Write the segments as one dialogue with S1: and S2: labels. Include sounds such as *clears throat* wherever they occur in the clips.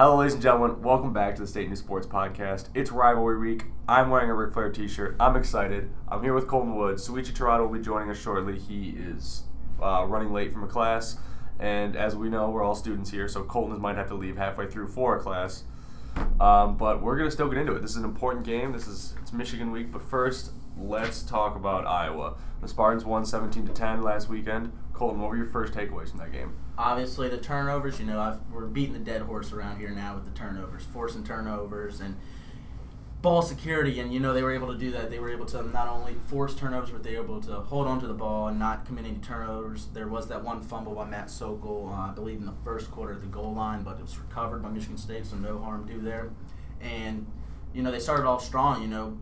S1: Hello, ladies and gentlemen. Welcome back to the State News Sports Podcast. It's rivalry week. I'm wearing a Ric Flair T-shirt. I'm excited. I'm here with Colton Wood. Souichi Terada will be joining us shortly. He is uh, running late from a class, and as we know, we're all students here, so Colton might have to leave halfway through for a class. Um, but we're gonna still get into it. This is an important game. This is it's Michigan week. But first, let's talk about Iowa. The Spartans won 17 to 10 last weekend. Colton, what were your first takeaways from that game?
S2: Obviously, the turnovers. You know, I've, we're beating the dead horse around here now with the turnovers, forcing turnovers and ball security. And you know, they were able to do that. They were able to not only force turnovers, but they were able to hold on to the ball and not commit any turnovers. There was that one fumble by Matt Sokol, uh, I believe, in the first quarter at the goal line, but it was recovered by Michigan State, so no harm due there. And you know, they started off strong. You know,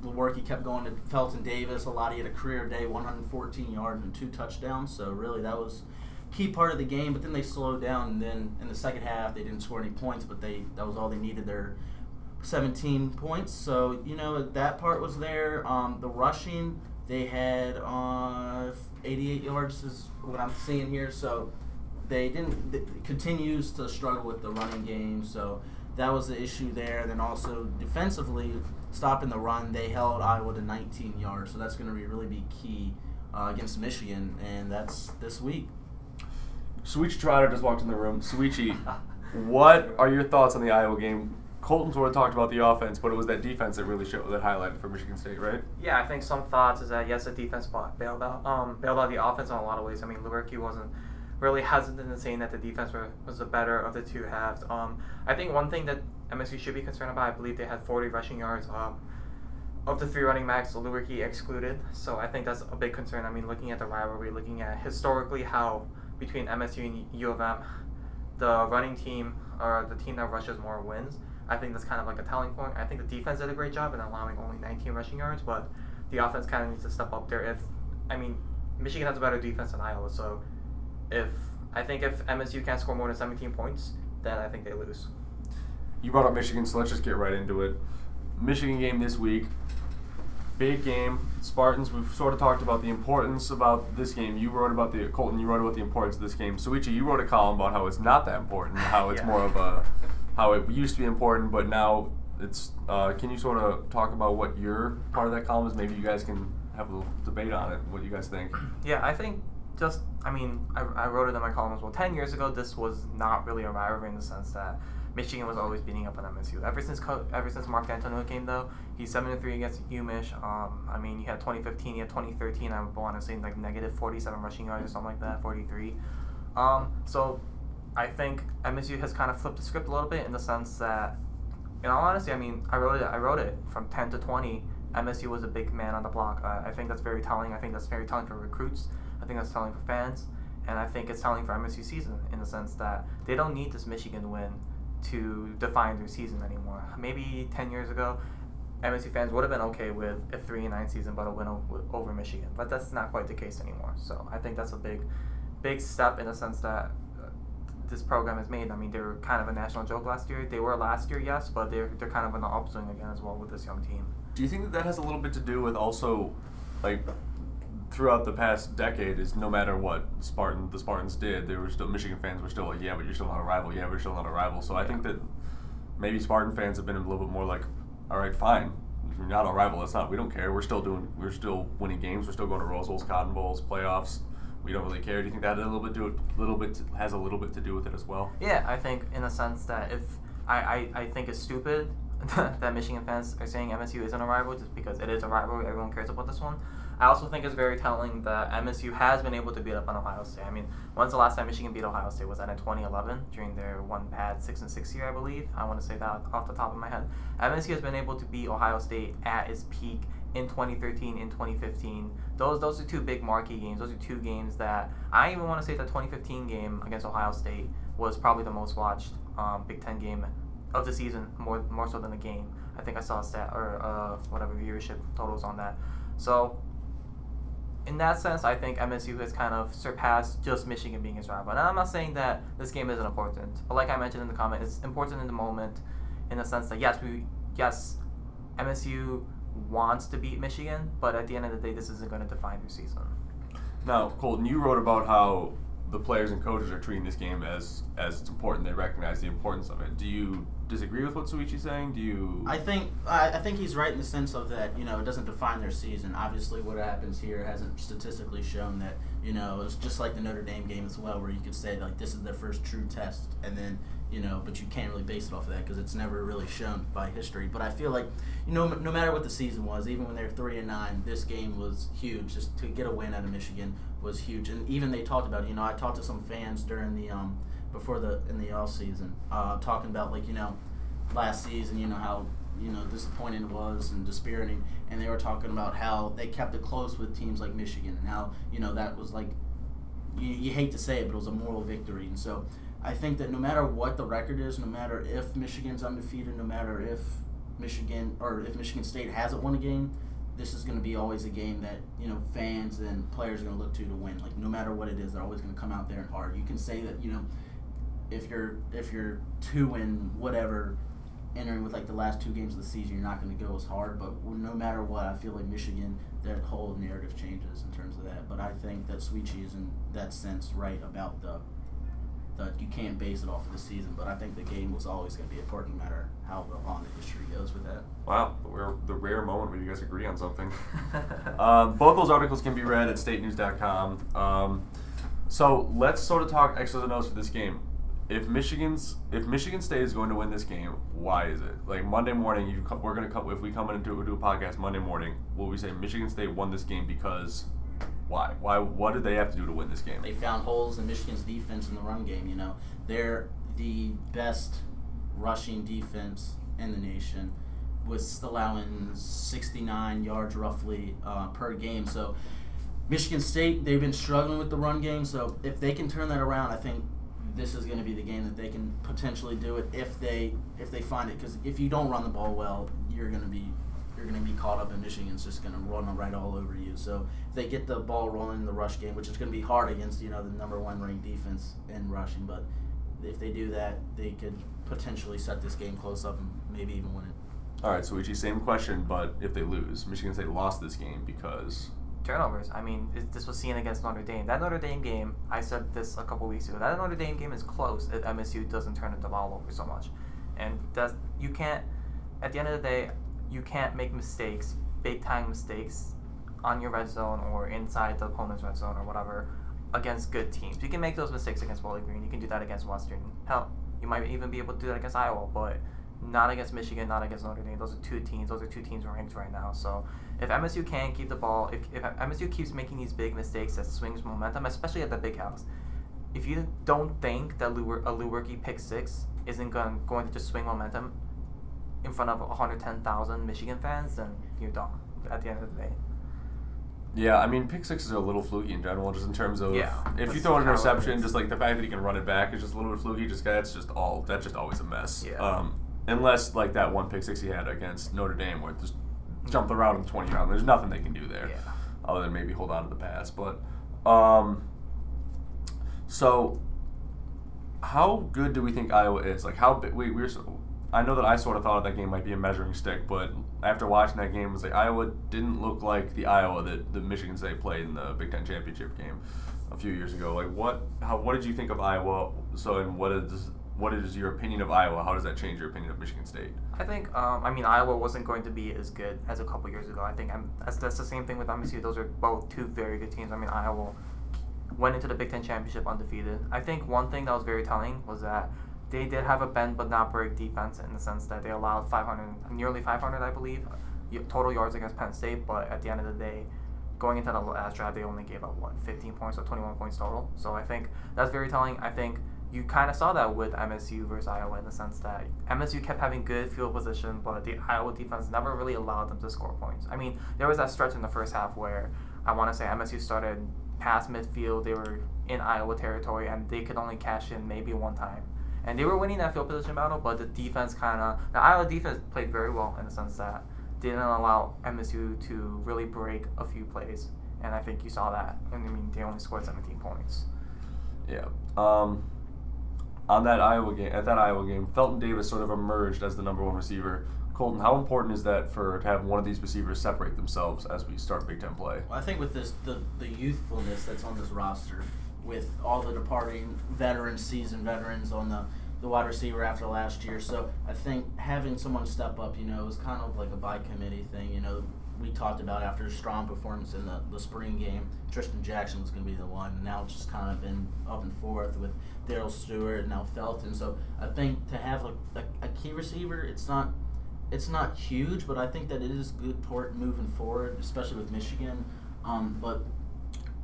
S2: the work he kept going to Felton Davis. A lot. He had a career day, 114 yards and two touchdowns. So really, that was key part of the game. But then they slowed down, and then in the second half, they didn't score any points, but they that was all they needed. Their 17 points. So you know that part was there. Um, the rushing they had uh, 88 yards is what I'm seeing here. So they didn't it continues to struggle with the running game. So that was the issue there. Then also defensively, stopping the run, they held Iowa to 19 yards. So that's going to be really be key uh, against Michigan, and that's this week.
S1: Souichi Terada just walked in the room. Souichi, what are your thoughts on the Iowa game? Colton sort of talked about the offense, but it was that defense that really showed that highlighted for Michigan State, right?
S3: Yeah, I think some thoughts is that yes, the defense bailed out, um, bailed out the offense in a lot of ways. I mean, Lewerke wasn't really hesitant in saying that the defense were, was the better of the two halves. Um, I think one thing that MSU should be concerned about, I believe they had 40 rushing yards. Um, of the three running backs, Lewerke excluded. So I think that's a big concern. I mean, looking at the rivalry, looking at historically how between MSU and U of M, the running team or the team that rushes more wins. I think that's kind of like a telling point. I think the defense did a great job in allowing only 19 rushing yards, but the offense kind of needs to step up there. If I mean, Michigan has a better defense than Iowa, so if I think if MSU can't score more than 17 points, then I think they lose.
S1: You brought up Michigan, so let's just get right into it. Michigan game this week. Big game. Spartans, we've sort of talked about the importance about this game. You wrote about the Colton, you wrote about the importance of this game. Souichi, you wrote a column about how it's not that important, how it's
S3: Yeah.
S1: more of a how it used to be important, but now it's uh, can you sort of talk about what your part of that column is? Maybe you guys can have a little debate on it, what you guys think. *clears throat*
S3: Yeah, I think just, I mean, I, I wrote it in my column as well. 10 years ago, this was not really a rivalry in the sense that Michigan was always beating up on MSU. Ever since ever since Mark Dantonio came, though, he's 7 3 against UMich. Um, I mean, he had 2015, he had 2013, I want to say like negative 47 rushing yards or something like that, 43. Um, so I think MSU has kind of flipped the script a little bit in the sense that, in all honesty, I mean, I wrote it. I wrote it from 10 to 20. MSU was a big man on the block. I think that's very telling. I think that's very telling for recruits. I think that's telling for fans, and I think it's telling for MSU season in the sense that they don't need this Michigan win to define their season anymore. Maybe 10 years ago, MSU fans would have been okay with a three and nine season, but a win over Michigan. But that's not quite the case anymore. So I think that's a big, big step in the sense that uh, this program has made. I mean, they were kind of a national joke last year. They were last year, yes, but they're they're kind of in the upswing again as well with this young team.
S1: Do you think that that has a little bit to do with also, like, throughout the past decade, is no matter what Spartan the Spartans did, they were still Michigan fans were still like, yeah, but you're still not a rival. Yeah, we're still not a rival. So I think that maybe Spartan fans have been a little bit more like, all right, fine, you're not a rival. That's not. We don't care. We're still doing. We're still winning games. We're still going to Rose Bowls, Cotton Bowls, playoffs. We don't really care. Do you think that a little bit do a little bit has a little bit to do with it as well?
S3: Yeah, I think in a sense that if I, I, I think it's stupid *laughs* that Michigan fans are saying MSU isn't a rival just because it is a rivalry. Everyone cares about this one. I also think it's very telling that MSU has been able to beat up on Ohio State. I mean, when's the last time Michigan beat Ohio State? Was that in 2011 during their one bad six and six year, I believe? I want to say that off the top of my head. MSU has been able to beat Ohio State at its peak in 2013, in 2015. Those those are two big marquee games. Those are two games that I even want to say that 2015 game against Ohio State was probably the most watched um, Big Ten game of the season, more more so than the game. I think I saw a stat or uh, whatever viewership totals on that. So in that sense, I think MSU has kind of surpassed just Michigan being his rival. And I'm not saying that this game isn't important, but like I mentioned in the comment, it's important in the moment, in the sense that yes, we yes, MSU wants to beat Michigan, but at the end of the day, this isn't going to define their season.
S1: Now, Colton, you wrote about how the players and coaches are treating this game as as it's important. They recognize the importance of it. Do you disagree with what Souichi's saying? Do you?
S2: I think I, I think he's right in the sense of that you know it doesn't define their season. Obviously, what happens here hasn't statistically shown that you know it's just like the Notre Dame game as well, where you could say like this is their first true test, and then you know, but you can't really base it off of that because it's never really shown by history. But I feel like you know no matter what the season was, even when they're three and nine, this game was huge. Just to get a win out of Michigan was huge, and even they talked about it. You know, I talked to some fans during the um before the in the off season, uh, talking about like you know last season, you know how you know disappointing it was and dispiriting, and they were talking about how they kept it close with teams like Michigan, and how you know that was like you, you hate to say it, but it was a moral victory, and so I think that no matter what the record is, no matter if Michigan's undefeated, no matter if Michigan or if Michigan State hasn't won a game, this is going to be always a game that you know fans and players are going to look to to win. Like no matter what it is, they're always going to come out there and hard. You can say that you know if you're if you're two and whatever entering with like the last two games of the season, you're not going to go as hard. But no matter what, I feel like Michigan, that whole narrative changes in terms of that. But I think that Souichi is in that sense right about the that you can't base it off of the season. But I think the game was always going to be important, no matter how long the history goes with that.
S1: Wow, we're the rare moment where you guys agree on something. um, both those articles can be read at statenews.com. Um, so let's sort of talk X's and O's for this game if Michigan's if Michigan State is going to win this game, why is it? Like Monday morning, you come, we're gonna come if we come in and do, do a podcast Monday morning, will we say Michigan State won this game because why? Why? What did they have to do to win this game?
S2: They found holes in Michigan's defense in the run game. You know, they're the best rushing defense in the nation, was allowing 69 yards roughly uh, per game. So. Michigan State, they've been struggling with the run game, so if they can turn that around, I think this is going to be the game that they can potentially do it if they if they find it. Because if you don't run the ball well, you're going to be you're going to be caught up in Michigan's just going to run right all over you. So if they get the ball rolling in the rush game, which is going to be hard against you know the number one ranked defense in rushing, but if they do that, they could potentially set this game close up and maybe even win it.
S1: All right, Souichi, same question, but if they lose, Michigan State lost this game because
S3: turnovers. I mean, this was seen against Notre Dame. That Notre Dame game, I said this a couple weeks ago. That Notre Dame game is close if MSU doesn't turn the ball over so much, and that's you can't. At the end of the day, you can't make mistakes, big time mistakes, on your red zone or inside the opponent's red zone or whatever, against good teams. You can make those mistakes against Bowling Green. You can do that against Western. Hell, you might even be able to do that against Iowa, but not against Michigan, not against Notre Dame. Those are two teams. Those are two teams ranked right now. So if MSU can keep the ball, if, if MSU keeps making these big mistakes that swings momentum, especially at the big house, if you don't think that Lew- a Lewerke pick six isn't going, going to just swing momentum in front of 110,000 Michigan fans, then you're dumb at the end of the day.
S1: Yeah, I mean, pick sixes are a little fluky in general, just in terms of
S3: yeah,
S1: if you throw an interception, just like the fact that he can run it back is just a little bit fluky. Just that's just all that's just always a mess.
S3: Yeah.
S1: Um, unless like that one pick six he had against Notre Dame, where just jump the route in the 20 yard. There's nothing they can do there,
S3: Yeah.
S1: other than maybe hold on to the pass. But um, so how good do we think Iowa is? Like how big we we're. I know that I sort of thought that game might be a measuring stick, but after watching that game, it was like Iowa didn't look like the Iowa that the Michigan State played in the Big Ten championship game a few years ago. Like what? How? What did you think of Iowa? So, and what is what is your opinion of Iowa? How does that change your opinion of Michigan State?
S3: I think, um, I mean, Iowa wasn't going to be as good as a couple years ago. I think I'm, that's, that's the same thing with MSU. Those are both two very good teams. I mean, Iowa went into the Big Ten championship undefeated. I think one thing that was very telling was that they did have a bend but not break defense in the sense that they allowed 500, nearly 500, I believe, total yards against Penn State. But at the end of the day, going into the last drive, they only gave up what 15 points or 21 points total. So I think that's very telling. I think you kind of saw that with MSU versus Iowa in the sense that MSU kept having good field position, but the Iowa defense never really allowed them to score points. I mean, there was that stretch in the first half where I want to say MSU started past midfield, they were in Iowa territory, and they could only cash in maybe one time. And they were winning that field position battle, but the defense kind of the Iowa defense played very well in the sense that didn't allow MSU to really break a few plays, and I think you saw that. And I mean, they only scored 17 points.
S1: Yeah. Um, on that Iowa game, at that Iowa game, Felton Davis sort of emerged as the number one receiver. Colton, how important is that for to have one of these receivers separate themselves as we start Big Ten play?
S2: Well, I think with this the the youthfulness that's on this roster, with all the departing veterans, seasoned veterans on the the wide receiver after last year. So I think having someone step up, you know, is kind of like a by committee thing. You know, we talked about after a strong performance in the, the spring game, Trishton Jackson was going to be the one. Now it's just kind of been up and forth with Darrell Stewart and now Felton. So I think to have a, a, a key receiver, it's not it's not huge, but I think that it is good port moving forward, especially with Michigan. Um, but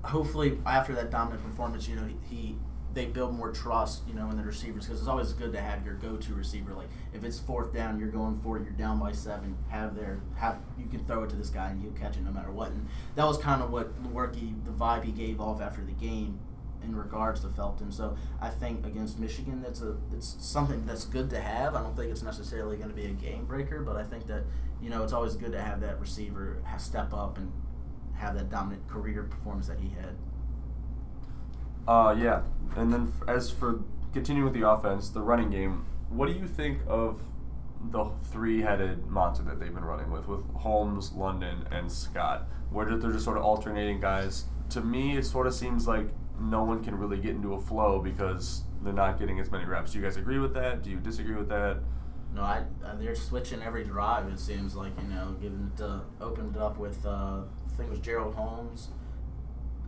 S2: hopefully after that dominant performance, you know, he, he they build more trust, you know, in the receivers because it's always good to have your go-to receiver. Like if it's fourth down, you're going for it, you're down by seven. Have there, have you can throw it to this guy and he'll catch it no matter what. And that was kind of what Lewerke, the vibe he gave off after the game in regards to Felton. So I think against Michigan, that's a it's something that's good to have. I don't think it's necessarily going to be a game breaker, but I think that you know it's always good to have that receiver step up and have that dominant career performance that he had.
S1: Uh, yeah. And then f- as for continuing with the offense, the running game, what do you think of the three-headed monster that they've been running with, with Holmes, London, and Scott, where they're just sort of alternating guys? To me, it sort of seems like no one can really get into a flow because they're not getting as many reps. Do you guys agree with that? Do you disagree with that?
S2: No, I, uh, they're switching every drive. It seems like you know, giving it to, opened it up with uh, I think it was Gerald Holmes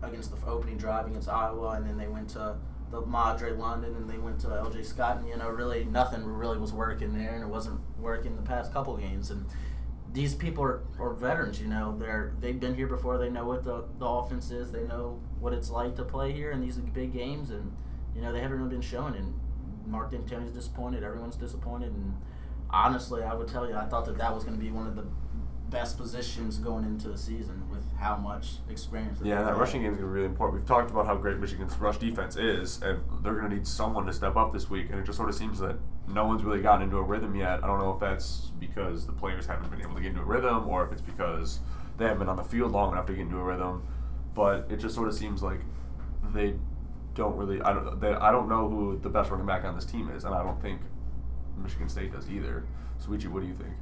S2: against the opening drive against Iowa, and then they went to the Madre London, and they went to L.J. Scott, and you know, really nothing really was working there, and it wasn't working the past couple games, and these people are, are veterans, you know, they're they've been here before, they know what the, the offense is, they know what it's like to play here in these big games, and you know they haven't really been showing, and Mark Dantonio's disappointed, everyone's disappointed, and honestly, I would tell you, I thought that that was going to be one of the best positions going into the season how much experience.
S1: Yeah, that rushing game is going to be really important. We've talked about how great Michigan's rush defense is, and they're going to need someone to step up this week. And it just sort of seems that no one's really gotten into a rhythm yet. I don't know if that's because the players haven't been able to get into a rhythm, or if it's because they haven't been on the field long enough to get into a rhythm. But it just sort of seems like they don't really. I don't. They, I don't know who the best running back on this team is, and I don't think Michigan State does either. Souichi, what do you think?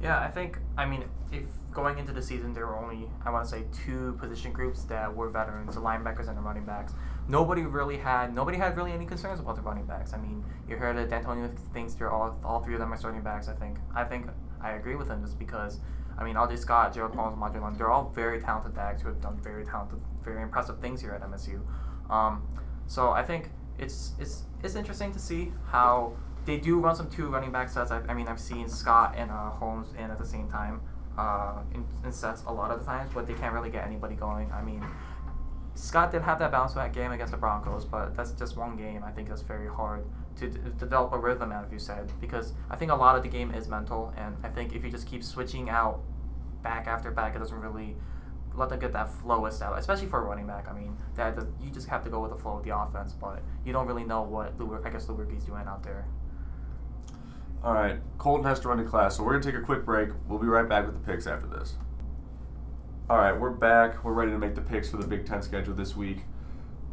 S3: Yeah, I think. I mean, if going into the season there were only I want to say two position groups that were veterans, the linebackers and the running backs. Nobody really had nobody had really any concerns about the running backs. I mean, you heard that Dantonio thinks they're all all three of them are starting backs. I think I think I agree with him just because. I mean, L.J. Scott, Gerald Holmes, Madre they're all very talented backs who have done very talented, very impressive things here at MSU. Um, so I think it's it's it's interesting to see how they do run some two running back sets. I, I mean, I've seen Scott and uh, Holmes in at the same time uh, in, in, sets a lot of the times, but they can't really get anybody going. I mean, Scott did have that bounce back game against the Broncos, but that's just one game. I think that's very hard to d- develop a rhythm, as you said, because I think a lot of the game is mental, and I think if you just keep switching out back after back, it doesn't really let them get that flow established, especially for a running back. I mean, that you just have to go with the flow of the offense, but you don't really know what Lewer, I guess Lewerke's doing out there.
S1: All right, Colton has to run to class, so we're gonna take a quick break. We'll be right back with the picks after this. All right, we're back. We're ready to make the picks for the Big Ten schedule this week.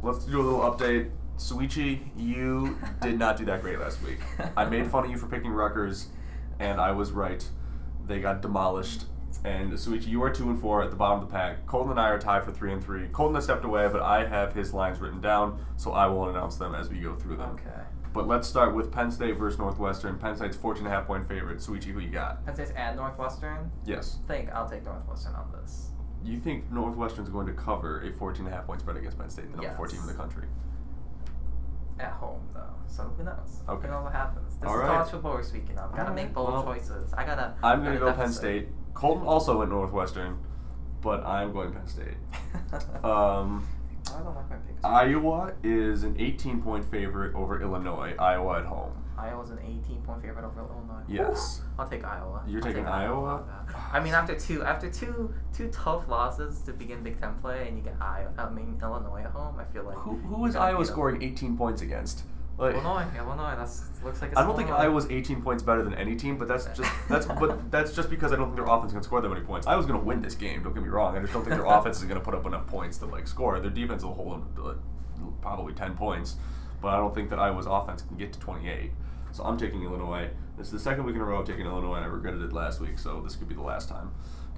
S1: Let's do a little update. Souichi, you *laughs* did not do that great last week. I made fun of you for picking Rutgers, and I was right. They got demolished. And Souichi, you are two and four at the bottom of the pack. Colton and I are tied for three and three. Colton has stepped away, but I have his lines written down, so I will announce them as we go through them.
S3: Okay.
S1: But let's start with Penn State versus Northwestern. Penn State's 14 and a half point favorite. Souichi, who you got?
S3: Penn State's at Northwestern.
S1: Yes.
S3: I think I'll take Northwestern on this.
S1: You think Northwestern's going to cover a 14 and a half point spread against Penn State, the number
S3: Yes.
S1: 14 in the country?
S3: At home though, so who knows?
S1: Okay.
S3: Who knows what happens? This
S1: All
S3: is
S1: right.
S3: college football we're speaking of. Gotta make bold
S1: Well,
S3: choices. I gotta.
S1: I'm going to
S3: gotta
S1: go Penn. State. Colton also went Northwestern, but I'm going Penn State. *laughs* Um,
S3: I don't like my picks.
S1: Iowa is an 18 point favorite over Illinois. Iowa at home.
S3: Iowa's an 18 point favorite over Illinois.
S1: Yes.
S3: I'll take Iowa.
S1: You're
S3: I'll
S1: taking
S3: take
S1: Iowa?
S3: on. I mean, after two after two two tough losses to begin Big Ten play, and you get Iowa, I mean Illinois at home, I feel like
S1: Who, who is Iowa scoring 18 points against? Like,
S3: Illinois, Illinois. That's looks like. It's
S1: I don't think
S3: Illinois.
S1: Iowa's 18 points better than any team, but that's just that's but *laughs* that's just because I don't think their offense can score that many points. Iowa's going to win this game. Don't get me wrong. I just don't think their *laughs* offense is going to put up enough points to like score. Their defense will hold them probably 10 points, but I don't think that Iowa's offense can get to 28. So I'm taking Illinois. This is the second week in a row I've taken Illinois, and I regretted it last week, so this could be the last time.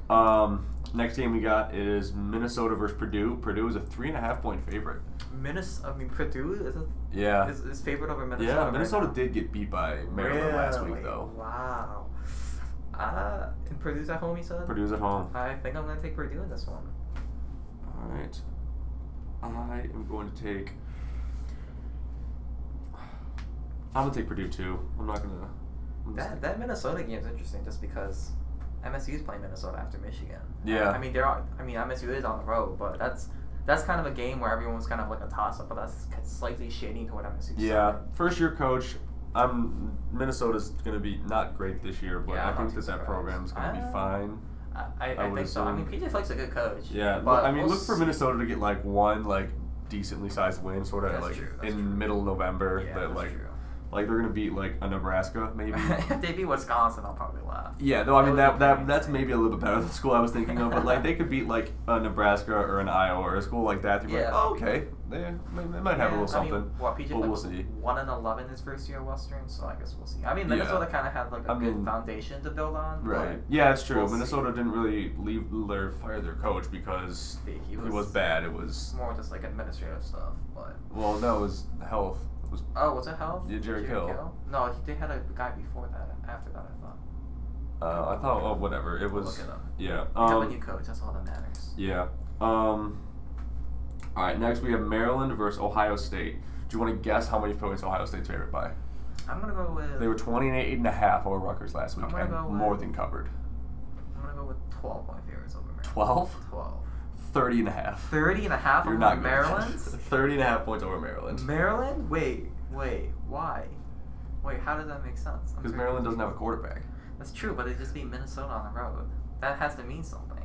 S1: Um, next game we got is Minnesota versus Purdue. Purdue is a three and a half point favorite.
S3: Minnesota. I mean, Purdue is a,
S1: Yeah.
S3: is, is favored over Minnesota.
S1: Yeah, Minnesota
S3: now.
S1: did get beat by Maryland last week
S3: Really?
S1: though.
S3: Wow. Uh, and Purdue's at home. You said.
S1: Purdue's at home.
S3: I think I'm gonna take Purdue in this one.
S1: All right. I am going to take. I'm gonna take Purdue too. I'm not gonna. I'm
S3: That that Minnesota game is interesting just because MSU is playing Minnesota after Michigan.
S1: Yeah.
S3: I mean they're on, I mean MSU is on the road, but that's that's kind of a game where everyone's kind of like a toss up, but that's slightly shading toward MSU.
S1: Yeah, first year coach. I'm Minnesota's gonna be not great this year, but
S3: Yeah,
S1: I think that that program's gonna
S3: Uh,
S1: be fine.
S3: I, I,
S1: I
S3: think so. I mean. PJ Fleck's a good coach.
S1: Yeah,
S3: but
S1: I mean,
S3: we'll
S1: look for Minnesota to get like one like decently sized win, sort of like
S3: true,
S1: in
S3: true.
S1: middle November.
S3: Yeah,
S1: that like
S3: true.
S1: Like they're gonna beat like a Nebraska maybe. *laughs*
S3: if they beat Wisconsin, I'll probably laugh.
S1: Yeah, no, I mean
S3: That
S1: that
S3: would be
S1: that that's maybe a little bit better than the school I was thinking of, but like they could beat like a Nebraska or an Iowa or a school like that. You'd be like,
S3: Yeah.
S1: oh, okay, they, they, they might have a
S3: Yeah,
S1: little
S3: I mean,
S1: something.
S3: what PJ
S1: but we'll
S3: was
S1: see.
S3: one and eleven his first year at Western, so I guess we'll see. I mean,
S1: Yeah.
S3: Minnesota kind of had like a
S1: I
S3: good
S1: mean-
S3: foundation to build on.
S1: Right. Yeah, it's true.
S3: we'll see.
S1: Minnesota didn't really leave their fire their coach because
S3: He- he
S1: it was
S3: was-
S1: bad. It was
S3: more just like administrative stuff, but
S1: well, no, it was health. Was
S3: oh, was it health?
S1: Yeah, Jerry Kill.
S3: No, he, they had a guy before that. After that, I thought.
S1: uh, I thought oh whatever. It was
S3: look it up.
S1: yeah.
S3: They have a
S1: Um,
S3: new coach. That's all that matters.
S1: yeah. Um. All right. Next we have Maryland versus Ohio State. Do you want to guess how many points Ohio State's favored by?
S3: I'm gonna go with.
S1: They were 28 and a half over Rutgers last week and
S3: go
S1: more than covered.
S3: I'm gonna go with 12 point favorites over Maryland.
S1: 12?
S3: 12.
S1: 30 and a half.
S3: 30 and a half
S1: You're
S3: over
S1: not.
S3: Maryland. *laughs*
S1: 30 and a half points over Maryland.
S3: Maryland? Wait, wait, why? Wait, how does that make sense?
S1: Because Maryland doesn't have a quarterback.
S3: That's true, but they just beat Minnesota on the road. That has to mean something.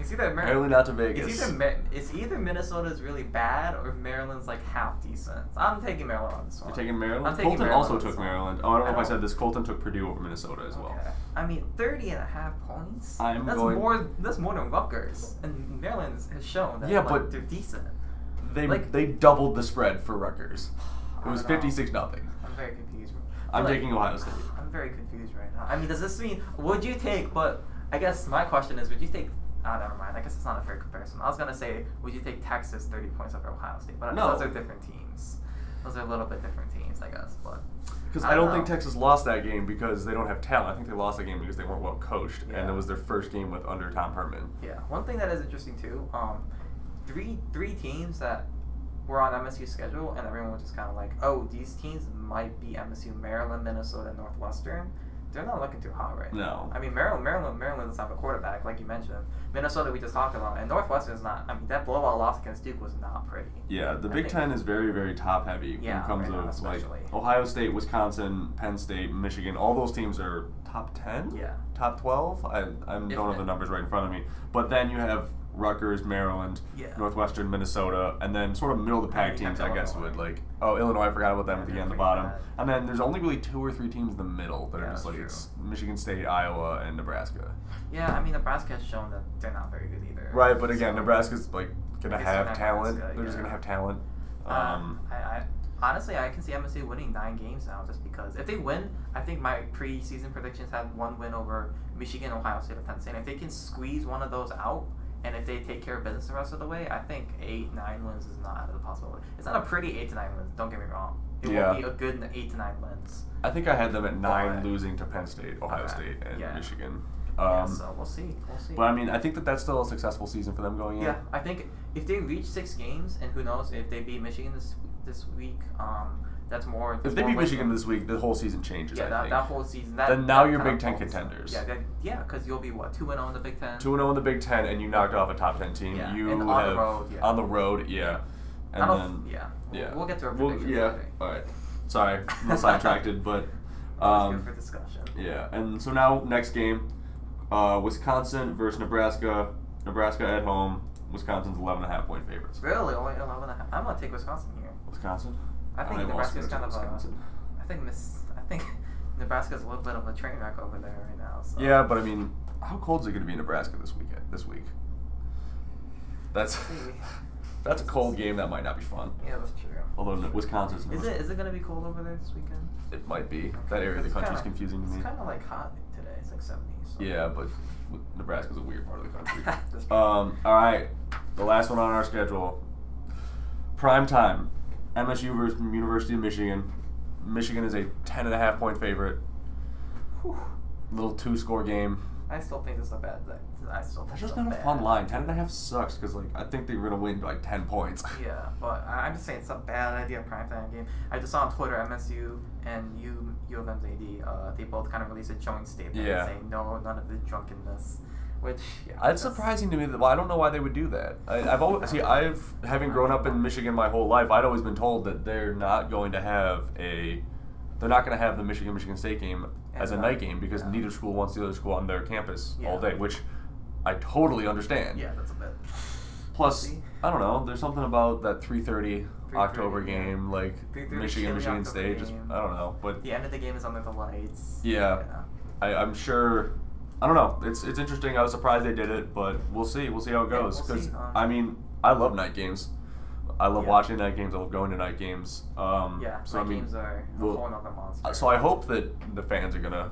S3: It's either Mar-
S1: Maryland out to Vegas.
S3: It's either Ma- it's either Minnesota's really bad or Maryland's like half decent. I'm taking Maryland on this one.
S1: You're taking Maryland?
S3: I'm taking
S1: Colton
S3: Maryland
S1: also took
S3: one.
S1: Maryland. Oh, I don't know if I
S3: don't-
S1: said this. Colton took Purdue over Minnesota as well.
S3: Okay. I mean, 30 and a half points.
S1: I'm
S3: that's
S1: going-
S3: more. That's more than Rutgers, and Maryland has shown that
S1: Yeah,
S3: like,
S1: but-
S3: they're decent.
S1: They
S3: Like-
S1: they doubled the spread for Rutgers. *sighs* It was
S3: don't know.
S1: 56 nothing.
S3: I'm very confused.
S1: I'm
S3: Like,
S1: taking Ohio State.
S3: I'm very confused right now. I mean, does this mean would you take? But I guess my question is, would you take? Ah, never mind. I guess it's not a fair comparison. I was gonna say, would you take Texas 30 points over Ohio State? But
S1: No.
S3: those are different teams. Those are a little bit different teams, I guess. But
S1: Because I don't
S3: don't
S1: think. Texas lost that game because they don't have talent. I think they lost that game because they weren't well coached, and it was their first game with under Tom Herman.
S3: yeah, one thing that is interesting too. Um, three three teams that were on MSU's schedule, and everyone was just kind of like, oh, these teams might be MSU, Maryland, Minnesota, Northwestern. They're not looking too hot right now.
S1: No.
S3: I mean, Maryland, Maryland, Maryland doesn't have a quarterback, like you mentioned. Minnesota, we just talked about, and Northwestern is not. I mean, that blowout loss against Duke was not pretty.
S1: Yeah, the
S3: I
S1: Big Ten is very, very top heavy
S3: Yeah,
S1: when it
S3: right
S1: comes to like. Ohio State, Wisconsin, Penn State, Michigan. All those teams are top ten.
S3: Yeah.
S1: Top twelve. I I don't have the numbers right in front of me, but then you have Rutgers, Maryland,
S3: Yeah.
S1: Northwestern, Minnesota, and then sort of middle of the pack teams. I guess
S3: Illinois.
S1: would like oh Illinois. I forgot about them
S3: Yeah,
S1: at the end, the bottom.
S3: bad.
S1: And then there's only really two or three teams in the middle that
S3: Yeah,
S1: are just like
S3: true.
S1: it's Michigan State, Iowa, and Nebraska.
S3: Yeah, I mean, Nebraska has shown that they're not very good either.
S1: Right, but again,
S3: So-
S1: Nebraska's like gonna have
S3: Nebraska,
S1: talent. They're just gonna have talent.
S3: Um,
S1: Um,
S3: I, I honestly I can see MSU winning nine games now just because if they win, I think my preseason predictions had one win over Michigan, Ohio State, or Penn State. If they can squeeze one of those out, and if they take care of business the rest of the way, I think eight, nine wins is not out of the possibility. It's not a pretty eight to nine wins. Don't get me wrong. It
S1: Yeah.
S3: won't be a good eight to nine wins.
S1: I think I had them at nine,
S3: But-
S1: losing to Penn State, Ohio
S3: Okay,
S1: State, and
S3: yeah.
S1: Michigan.
S3: yeah,
S1: Um,
S3: so we'll see. We'll see.
S1: but I mean, I think that that's still a successful season for them going in.
S3: Yeah, I think if they reach six games, and who knows if they beat Michigan this this week, um, that's more.
S1: If they beat Michigan this week, the whole season changes.
S3: yeah, that, that whole season. That,
S1: Then now
S3: that
S1: you're Big Ten contenders.
S3: Yeah, that, yeah, because you'll be what two and zero in the Big Ten.
S1: Two and zero in the Big Ten, and you knocked off a top ten team.
S3: Yeah,
S1: You
S3: and on the
S1: have
S3: road, yeah.
S1: on the road, yeah. And
S3: I
S1: then
S3: yeah, we'll,
S1: yeah,
S3: we'll get to our
S1: Well,
S3: predictions
S1: yeah,
S3: later.
S1: all right. Sorry, I'm *laughs* sidetracked, but um,
S3: good for discussion.
S1: Yeah, and so now next game, uh, Wisconsin versus Nebraska. Nebraska at home. Wisconsin's 11 and a half point favorites.
S3: Really, only eleven and a half. I'm gonna take Wisconsin here.
S1: Wisconsin.
S3: I think Nebraska's kind of a.
S1: Wisconsin.
S3: I think Miss. I think *laughs* Nebraska's a little bit of a train wreck over there right now. So.
S1: Yeah, but I mean, how cold is it going to be in Nebraska this weekend? This week. That's *laughs* that's a cold game. That might not be fun.
S3: Yeah, that's true.
S1: Although Wisconsin's.
S3: Is it is it gonna be cold over there this weekend?
S1: It might be.
S3: Okay,
S1: That area of the country
S3: kinda-
S1: confusing to me.
S3: It's kind of like hot today. It's like 70s. So.
S1: Yeah, but Nebraska's a weird part of the country. *laughs* Um, all right, the last one on our schedule: prime time. MSU versus University of Michigan. Michigan is a ten and a half point favorite.
S3: Whew.
S1: Little two score game.
S3: I still think this is a bad thing. I still think
S1: That's
S3: it's
S1: just not a fun line. Ten and a half sucks because like I think they're gonna win by ten points. *laughs*
S3: Yeah, but I'm just saying it's a bad idea. Primetime game. I just saw on Twitter MSU and U U of M's AD. Uh, they both kind of released a joint statement
S1: Yeah.
S3: saying no, none of the drunkenness. Which yeah,
S1: It's
S3: that's-
S1: surprising to me that well, I don't know why they would do that. I, I've always see I've having grown up in Michigan my whole life, I'd always been told that they're not going to have a they're not going to have the Michigan Michigan State game as a night game because
S3: yeah.
S1: neither school wants the other school on their campus all day, which I totally understand.
S3: Yeah, that's a bit.
S1: Plus, I don't know. There's something about that 3:30 October
S3: 3:30,
S1: game, like
S3: 3:30
S1: Michigan Michigan State. Just. I don't know, but
S3: The end of the game is under the lights.
S1: Yeah. I, I'm sure. I don't know. It's it's interesting. I was surprised they did it, but we'll see. We'll see how it
S3: Yeah,
S1: goes.
S3: we'll
S1: Because
S3: see. Um,
S1: I mean, I love night games. I love
S3: Yeah.
S1: watching night games. I love going to night games. Um,
S3: Yeah,
S1: So
S3: my
S1: I mean,
S3: games are a
S1: well,
S3: whole nother monster.
S1: so I hope that the fans are gonna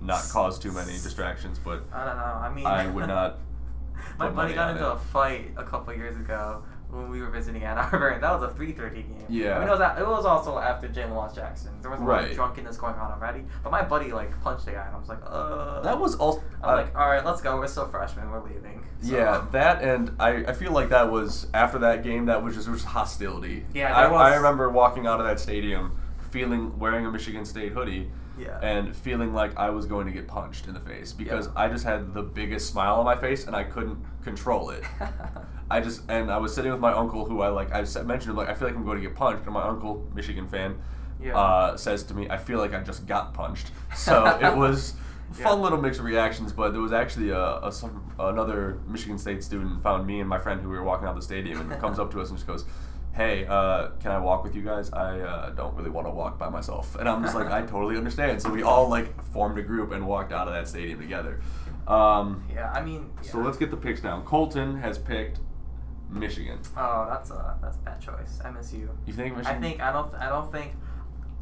S1: not cause too many distractions. But
S3: I don't know. I mean,
S1: I would not *laughs*
S3: My
S1: put
S3: buddy
S1: money
S3: got
S1: on
S3: into
S1: it.
S3: a fight a couple years ago when we were visiting Ann Arbor, and *laughs* that was a 3:30 game.
S1: Yeah.
S3: I mean, it was a- it was also after Jalen Watts-Jackson. There was a lot
S1: Right.
S3: of drunkenness going on already, but my buddy like punched the guy, and I was like, uh.
S1: that was also.
S3: I'm like, all right, let's go. We're still freshmen. We're leaving. So-
S1: Yeah, that and I, I feel like that was after that game that was just, was hostility.
S3: Yeah,
S1: I,
S3: was-
S1: I remember walking out of that stadium feeling wearing a Michigan State hoodie
S3: Yeah.
S1: and feeling like I was going to get punched in the face because
S3: Yeah.
S1: I just had the biggest smile on my face and I couldn't control it. *laughs* I just and I was sitting with my uncle who I like I mentioned him like I feel like I'm going to get punched and my uncle Michigan fan
S3: Yeah.
S1: uh, says to me I feel like I just got punched. So *laughs* it was fun
S3: Yeah.
S1: little mixed reactions, but there was actually a, a some another Michigan State student found me and my friend who we were walking out of the stadium and comes up to us and just goes. Hey, uh, can I walk with you guys? I uh, don't really want to walk by myself, and I'm just like, I totally understand. So we all like formed a group and walked out of that stadium together. Um,
S3: yeah. I mean.
S1: so let's get the picks down. Colton has picked Michigan.
S3: Oh, that's a that's a bad choice. MSU.
S1: You think Michigan?
S3: I think I don't I don't think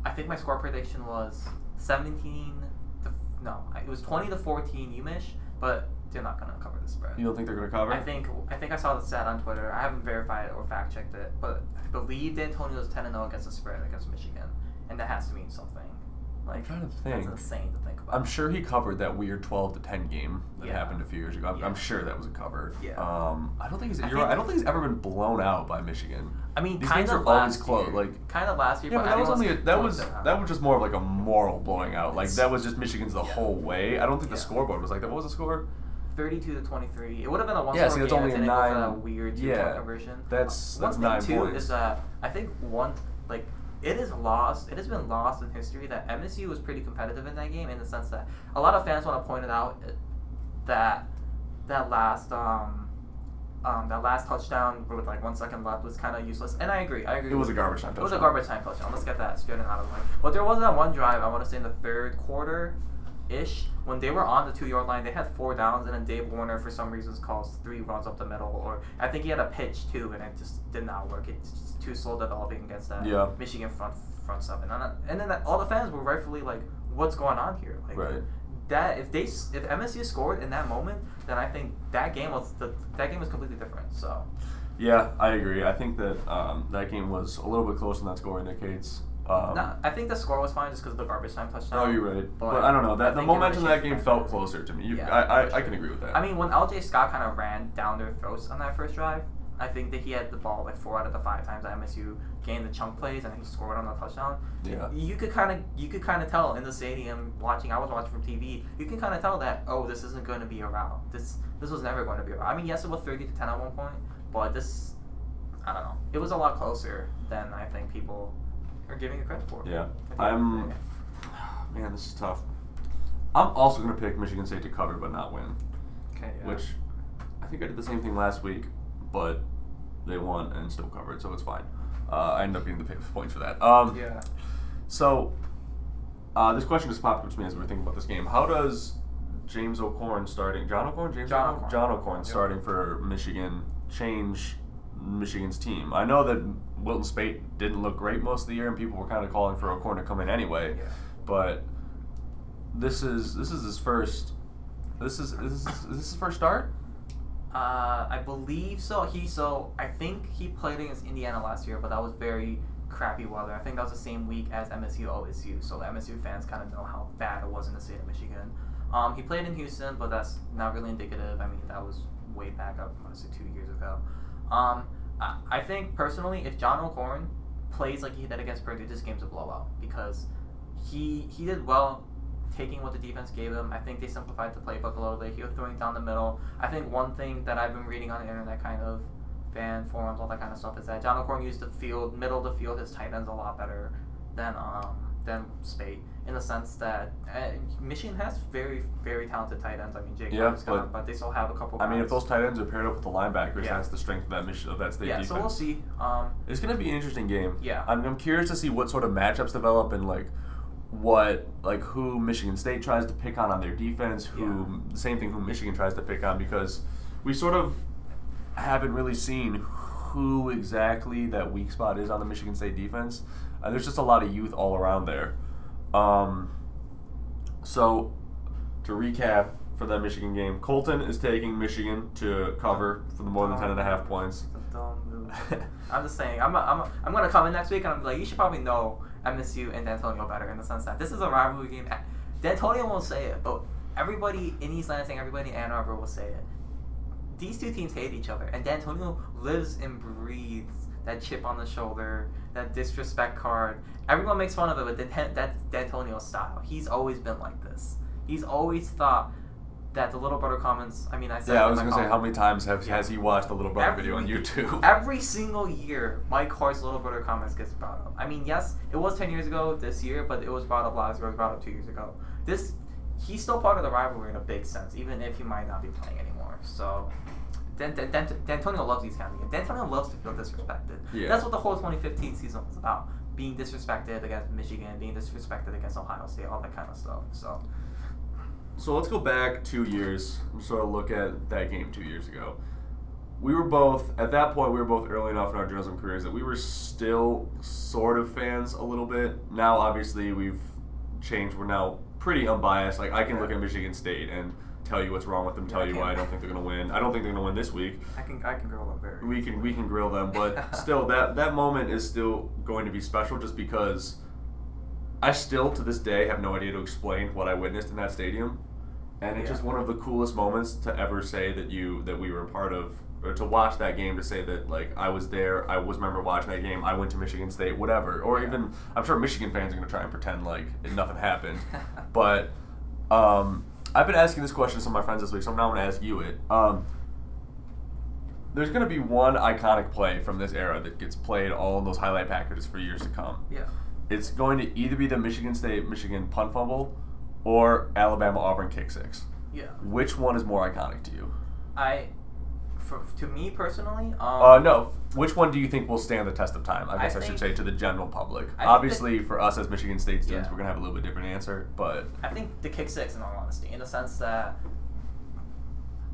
S3: I think my score prediction was 17 to no, it was 20 to 14 UMich, but they're not going to cover the spread.
S1: you don't think they're going to cover?
S3: I think I think I saw the stat on Twitter. I haven't verified it or fact checked it, but I believe Dantonio's 10 and 0 against the spread against Michigan, and that has to mean something. Like
S1: trying to
S3: that's insane to think about.
S1: I'm sure he covered that weird 12 to 10 game that
S3: Yeah.
S1: happened a few years ago. I'm, I'm sure that was a cover.
S3: Yeah.
S1: Um, I don't think he's.
S3: I
S1: right.
S3: think-
S1: I don't think he's ever been blown out by Michigan.
S3: I mean,
S1: These
S3: kind of last
S1: close,
S3: year.
S1: like-
S3: kind of last year.
S1: Yeah,
S3: but
S1: that was only a, that was that was just more of like a moral blowing out. Like that was just Michigan's the
S3: Yeah.
S1: whole way. I don't think the
S3: Yeah.
S1: scoreboard was like that. What was the score?
S3: 32 to 23. It would have been a one
S1: Yeah,
S3: score
S1: see, that's
S3: game
S1: only
S3: if
S1: a
S3: they didn't
S1: nine-
S3: that weird two
S1: yeah,
S3: conversion.
S1: that's-
S3: one thing
S1: nine
S3: too
S1: points.
S3: is that I think one like it is lost. It has been lost in history that MSU was pretty competitive in that game in the sense that a lot of fans want to point it out uh, that that last um um that last touchdown with like one second left was kind of useless. And I agree. I agree.
S1: It was a garbage time
S3: It was a garbage time touchdown. Let's get that straight and out of the way. But there was that one drive I want to say in the third quarter ish when they were on the two yard line they had four downs and then Dave Warner for some reasons calls three runs up the middle or I think he had a pitch too and it just did not work it's just too slow developing against that
S1: Yeah.
S3: Michigan front front seven and, and then that, all the fans were rightfully like what's going on here like
S1: Right.
S3: that if they s- if MSU scored in that moment then I think that game was the that game was completely different so
S1: Yeah, I agree. I think that um, that game was a little bit closer than that score indicates. Um,
S3: no, I think the score was fine just because of the garbage time touchdown
S1: Oh, you're right. But,
S3: But
S1: I don't know.
S3: I
S1: That the momentum of that game felt closer to me. You,
S3: Yeah,
S1: I, I,
S3: for
S1: I can agree with that.
S3: I mean, when LJ Scott kind of ran down their throats on that first drive, I think that he had the ball like four out of the five times that MSU gained the chunk plays and he scored on the touchdown.
S1: Yeah.
S3: You could kind of you could kind of tell in the stadium watching. I was watching from TV. You can kind of tell that oh, this isn't going to be a rout. This this was never going to be a rout. I mean, yes, it was thirty to ten at one point, but this I don't know. It was a lot closer than I think people are giving it credit for.
S1: Yeah.
S3: at the end of the
S1: I'm. *sighs* Man, this is tough. I'm also going to pick Michigan State to cover but not win,
S3: Okay. Yeah.
S1: which I think I did the same thing last week, but they won and still covered, so it's fine. Uh, I ended up getting the points for that. Um,
S3: yeah.
S1: So, uh, this question just popped up to me as we were thinking about this game. How does James O'Korn starting, John O'Korn, James
S3: John O'Korn.
S1: John O'Korn
S3: Yep.
S1: starting for Michigan change Michigan's team? I know that Wilton Speight didn't look great most of the year, and people were kind of calling for O'Korn to come in anyway.
S3: Yeah.
S1: But this is this is his first. This is this is, is this his first start?
S3: Uh, I believe so. He so I think he played against Indiana last year, but that was very crappy weather. I think that was the same week as MSU OSU, so the MSU fans kind of know how bad it was in the state of Michigan. Um, he played in Houston, but that's not really indicative. I mean, that was way back up, I want to say two years ago. Um, I, think personally, if John O'Korn plays like he did against Purdue, this game's a blowout because he he did well taking what the defense gave him. I think they simplified the playbook a little bit. He was throwing down the middle. I think one thing that I've been reading on the internet, kind of fan forums, all that kind of stuff, is that John O'Korn used the field, middle of the field, his tight ends a lot better than um than Speight in the sense that uh, Michigan has very very talented tight ends. I mean, Jake
S1: Yeah,
S3: is gone,
S1: but-
S3: but they still have a couple.
S1: I mean, if those tight ends are paired up with the linebackers,
S3: Yeah.
S1: that's the strength of that mission of that state
S3: yeah,
S1: defense.
S3: so we'll see. Um,
S1: It's going to be an interesting game.
S3: Yeah.
S1: I'm, I'm curious to see what sort of matchups develop and like what like who Michigan State tries to pick on on their defense, who the same thing who Michigan tries to pick on because we sort of haven't really seen who exactly that weak spot is on the Michigan State defense. Uh, there's just a lot of youth all around there. Um, so to recap for that Michigan game, Colton is taking Michigan to cover for the more than ten and a half points.
S3: A. *laughs* I'm just saying. I'm, I'm, I'm gonna come in next week and I'm like, you should probably know MSU and Dantonio better in the sense that this is a rivalry game. Dantonio won't say it, but everybody in East Lansing, everybody in Ann Arbor will say it. These two teams hate each other, and Dantonio lives and breathes that chip on the shoulder, that disrespect card. Everyone makes fun of it, but that- that's Dantonio's style. He's always been like this. He's always thought that the little brother comments. I mean, I said.
S1: Yeah, I was gonna say how many times have,
S3: Yeah.
S1: has he watched the little brother
S3: Every-
S1: video on YouTube? *laughs*
S3: Every single year, Mike Hart's little brother comments gets brought up. I mean, yes, it was ten years ago this year, but it was brought up last year. It was brought up two years ago. This, he's still part of the rivalry in a big sense, even if he might not be playing anymore. So, Dan, Dan, Dan, Dantonio loves these kind of games. Dantonio loves to feel disrespected.
S1: Yeah.
S3: That's what the whole 2015 season was about: being disrespected against Michigan, being disrespected against Ohio State, all that kind of stuff. So,
S1: So let's go back two years and sort of look at that game two years ago. We were both at that point. We were both early enough in our journalism careers that we were still sort of fans a little bit. Now, obviously, we've changed. We're now pretty unbiased. Like I can look at Michigan State and tell you what's wrong with them, tell
S3: Yeah,
S1: you why I don't think they're gonna win. I don't think they're gonna win this week.
S3: I can I can grill them very.
S1: we can we can grill them, but *laughs* still that that moment is still going to be special just because I still to this day have no idea to explain what I witnessed in that stadium. And it's
S3: Yeah.
S1: just one of the coolest moments to ever say that you that we were a part of or to watch that game to say that like I was there, I was remember watching that game, I went to Michigan State, whatever. Or
S3: Yeah.
S1: even I'm sure Michigan fans are gonna try and pretend like *laughs* nothing happened. *laughs* but um, I've been asking this question to some of my friends this week, so now I'm now gonna ask you it. Um, there's going to be one iconic play from this era that gets played all in those highlight packages for years to come.
S3: Yeah.
S1: It's going to either be the Michigan State Michigan punt fumble or Alabama Auburn kick six.
S3: Yeah.
S1: Which one is more iconic to you?
S3: I, for, to me personally, um,
S1: Uh, no. Which one do you think will stand the test of time? I
S3: I
S1: guess I, should
S3: think-
S1: say to the general public.
S3: I
S1: Obviously, for us as Michigan State students,
S3: Yeah.
S1: we're gonna have a little bit different answer. But
S3: I think the kick six, in all honesty, in the sense that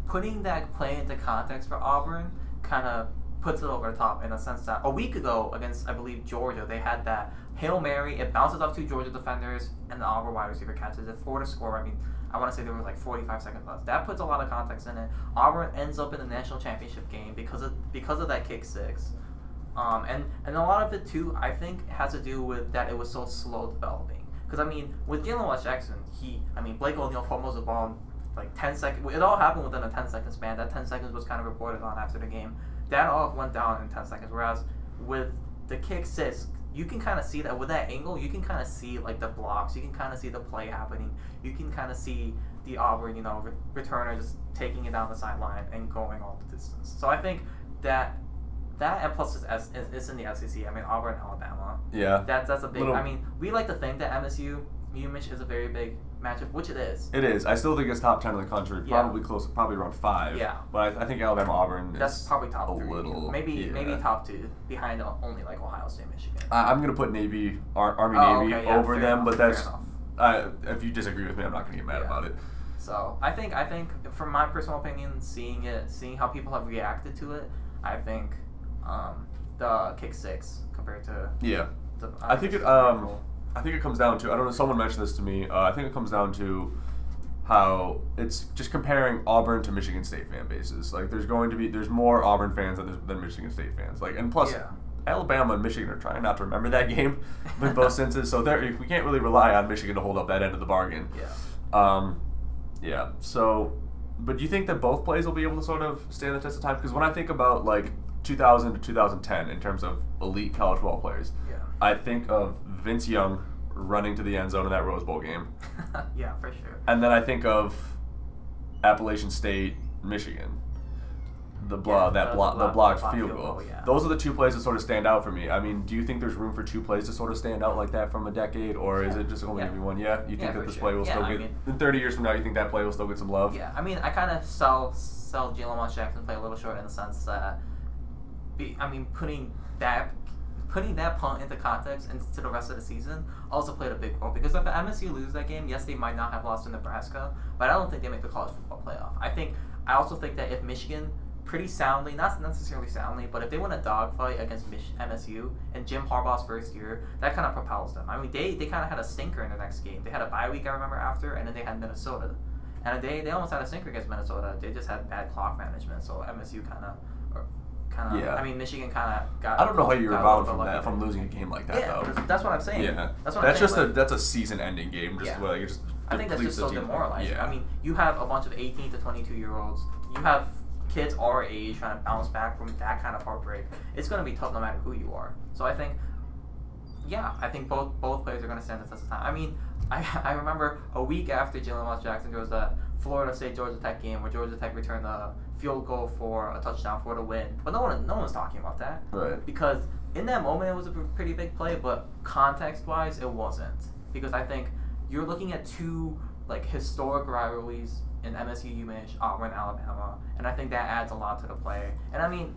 S3: putting that play into context for Auburn kind of puts it over the top in the sense that a week ago against, I believe, Georgia, they had that Hail Mary, it bounces off two Georgia defenders, and the Auburn wide receiver catches it for the score. I mean, I want to say there was like 45 seconds left. That puts a lot of context in it. Auburn ends up in the national championship game because of because of that kick six. Um, and, and a lot of it too, I think, has to do with that it was so slow developing. Because I mean, with Jalen Watts-Jackson, he, I mean, Blake O'Neill fumbles the ball like 10 seconds. It all happened within a 10 second span. That 10 seconds was kind of reported on after the game. That all went down in 10 seconds. Whereas with the kick six, you can kind of see that with that angle, you can kind of see like the blocks. You can kind of see the play happening. You can kind of see the Auburn, you know, re- returner just taking it down the sideline and going all the distance. So I think that that and plus it's, it's in the SEC. I mean, Auburn, Alabama.
S1: yeah,
S3: That's that's a big.
S1: Little-
S3: I mean, we like to think that MSU UMich is a very big matchup, which it is.
S1: it is. I still think it's top ten in the country.
S3: Yeah.
S1: Probably close. Probably around five.
S3: Yeah.
S1: But I, I think Alabama Auburn.
S3: That's
S1: is
S3: probably top
S1: a
S3: three.
S1: little.
S3: maybe
S1: yeah.
S3: maybe top two behind only like Ohio State, Michigan.
S1: I, I'm gonna put Navy, Ar- Army
S3: Oh,
S1: Navy
S3: okay, yeah,
S1: over them,
S3: enough,
S1: but that's. I, if you disagree with me, I'm not gonna get mad
S3: Yeah.
S1: about it.
S3: So I think I think from my personal opinion, seeing it, seeing how people have reacted to it, I think um, the kick six compared to
S1: Yeah,
S3: the.
S1: I think it. Um, I think it comes down to. I don't know. Someone mentioned this to me. Uh, I think it comes down to how it's just comparing Auburn to Michigan State fan bases. Like there's going to be there's more Auburn fans than, there's- than Michigan State fans. Like and plus.
S3: Yeah.
S1: Alabama and Michigan are trying not to remember that game *laughs* in both senses, so there we can't really rely on Michigan to hold up that end of the bargain.
S3: Yeah.
S1: Um, yeah. So, but do you think that both plays will be able to sort of stand the test of time? Because when I think about like 2000 to 2010 in terms of elite college ball players. I think of Vince Young running to the end zone in that Rose Bowl game, *laughs*
S3: yeah, for sure.
S1: and then I think of Appalachian State, Michigan. The blo-
S3: Yeah,
S1: that
S3: the-
S1: blo-
S3: the
S1: the
S3: block-
S1: blocked
S3: block
S1: field
S3: field
S1: goal.
S3: goal, yeah.
S1: Those are the two plays that sort of stand out for me. I mean, do you think there's room for two plays to sort of stand out like that from a decade, or is it just only
S3: Yeah.
S1: gonna be one? Yeah, you think
S3: Yeah,
S1: that this
S3: sure.
S1: play will
S3: Yeah,
S1: still
S3: I
S1: get
S3: mean-
S1: in 30 years from now? You think that play will still get some love?
S3: Yeah, I mean, I kind of sell sell Jalen Jackson play a little short in the sense that, be, I mean, putting that putting that punt into context and to the rest of the season also played a big role because if the MSU lose that game, yes, they might not have lost to Nebraska, but I don't think they make the college football playoff. I think I also think that if Michigan pretty soundly, not necessarily soundly, but if they win a dogfight against MSU and Jim Harbaugh's first year, that kind of propels them. I mean, they, they kind of had a stinker in the next game. They had a bye week, I remember, after, and then they had Minnesota. And they, they almost had a stinker against Minnesota. They just had bad clock management, so MSU kind of, kind of.
S1: Yeah.
S3: I mean, Michigan kind of got.
S1: I don't know how you rebound from that, from losing a game like that,
S3: Yeah,
S1: though.
S3: that's, that's what I'm saying.
S1: Yeah,
S3: that's what I'm saying.
S1: just a that's a season-ending game. Just
S3: Yeah.
S1: like just.
S3: I think that's just so demoralizing.
S1: Yeah.
S3: I mean, you have a bunch of 18 to 22 year olds. You have kids our age trying to bounce back from that kind of heartbreak. It's going to be tough no matter who you are. So I think, yeah, I think both both players are going to stand the test of time. I mean, *laughs* I, I remember a week after Jalen Watts-Jackson, there was that Florida State Georgia Tech game where Georgia Tech returned a field goal for a touchdown for the win. But no one no one's talking about that
S1: right.
S3: because in that moment it was a pretty big play, but context wise it wasn't because I think you're looking at two like historic rivalries in MSU, UMich, Auburn, Alabama, and I think that adds a lot to the play. And I mean,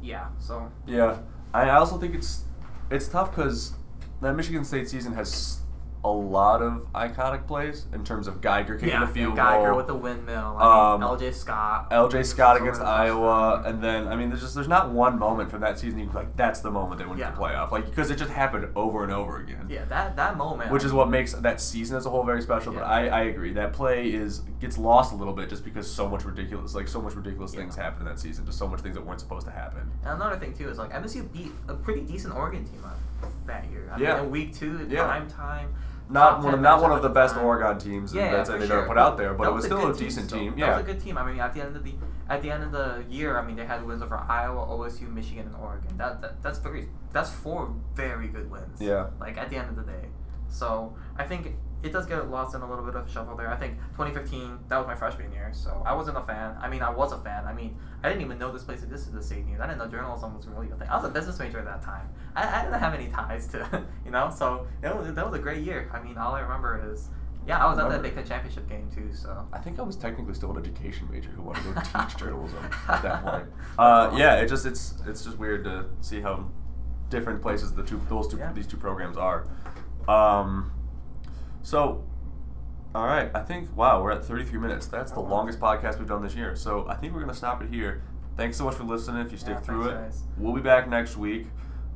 S3: yeah, so
S1: Yeah, I also think it's it's tough because that Michigan State season has a lot of iconic plays in terms of Geiger kicking
S3: yeah,
S1: the field
S3: Geiger
S1: goal.
S3: with the windmill, I mean,
S1: Um,
S3: LJ Scott,
S1: LJ Scott against Iowa, and then I mean, there's just there's not one moment from that season you can be like that's the moment they went
S3: Yeah.
S1: to the playoff, like because it just happened over and over again.
S3: yeah, that that moment,
S1: Which is what makes that season as a whole very special. But I, I agree that play is gets lost a little bit just because so much ridiculous like so much ridiculous
S3: Yeah.
S1: things happened in that season, just so much things that weren't supposed to happen.
S3: And another thing too is like MSU beat a pretty decent Oregon team uh, that year. I
S1: Yeah.
S3: mean, in week two, in
S1: Yeah.
S3: prime time.
S1: Not one,
S3: 10
S1: not one of the best
S3: time.
S1: Oregon teams
S3: Yeah,
S1: that
S3: for
S1: they've
S3: sure.
S1: ever put out there, but
S3: That
S1: it was
S3: a
S1: still a decent team.
S3: That
S1: Yeah,
S3: was a good team. I mean, at the end of the at the end of the year, I mean, they had wins over Iowa, OSU, Michigan, and Oregon. That, that that's very that's four very good wins.
S1: Yeah.
S3: Like at the end of the day, so I think it does get lost in a little bit of shuffle there. I think 2015 that was my freshman year, so I wasn't a fan. I mean, I was a fan. I mean, I didn't even know this place existed. The state news. I didn't know journalism was really a thing. I was a business major at that time. I, I didn't have any ties to *laughs* you know. So that was that was a great year. I mean, all I remember is. Yeah, I was at that. Big Ten championship game too. So
S1: I think I was technically still an education major who wanted to *laughs* teach journalism at that *laughs* point. Uh, yeah, it just it's it's just weird to see how different places the two those two
S3: Yeah.
S1: these two programs are. Um, so, all right, I think wow, we're at 33 minutes. That's the
S3: Oh, wow.
S1: longest podcast we've done this year. So I think we're gonna stop it here. Thanks so much for listening. If you stick
S3: Yeah,
S1: through it,
S3: guys.
S1: we'll be back next week.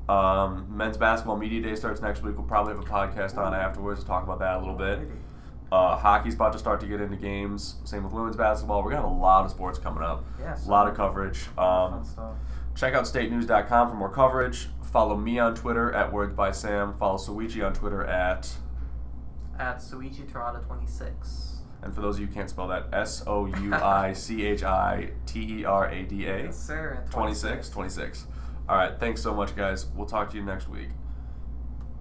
S1: Um, men's basketball media day starts next week. We'll probably have a podcast on afterwards to talk about that a little bit. Uh, hockey's about to start to get into games. Same with women's basketball. We're gonna have a lot of sports coming up.
S3: Yeah,
S1: a lot of coverage. Um, check out statenews.com for more coverage. Follow me on Twitter at Words by Sam. Follow Souichi on Twitter at,
S3: At Souichi Terada 26.
S1: and for those of you who can't spell that, S O U I C H I T E R A D A.
S3: Yes, sir. and
S1: 26, 26. All right, thanks so much, guys. We'll talk to you next week.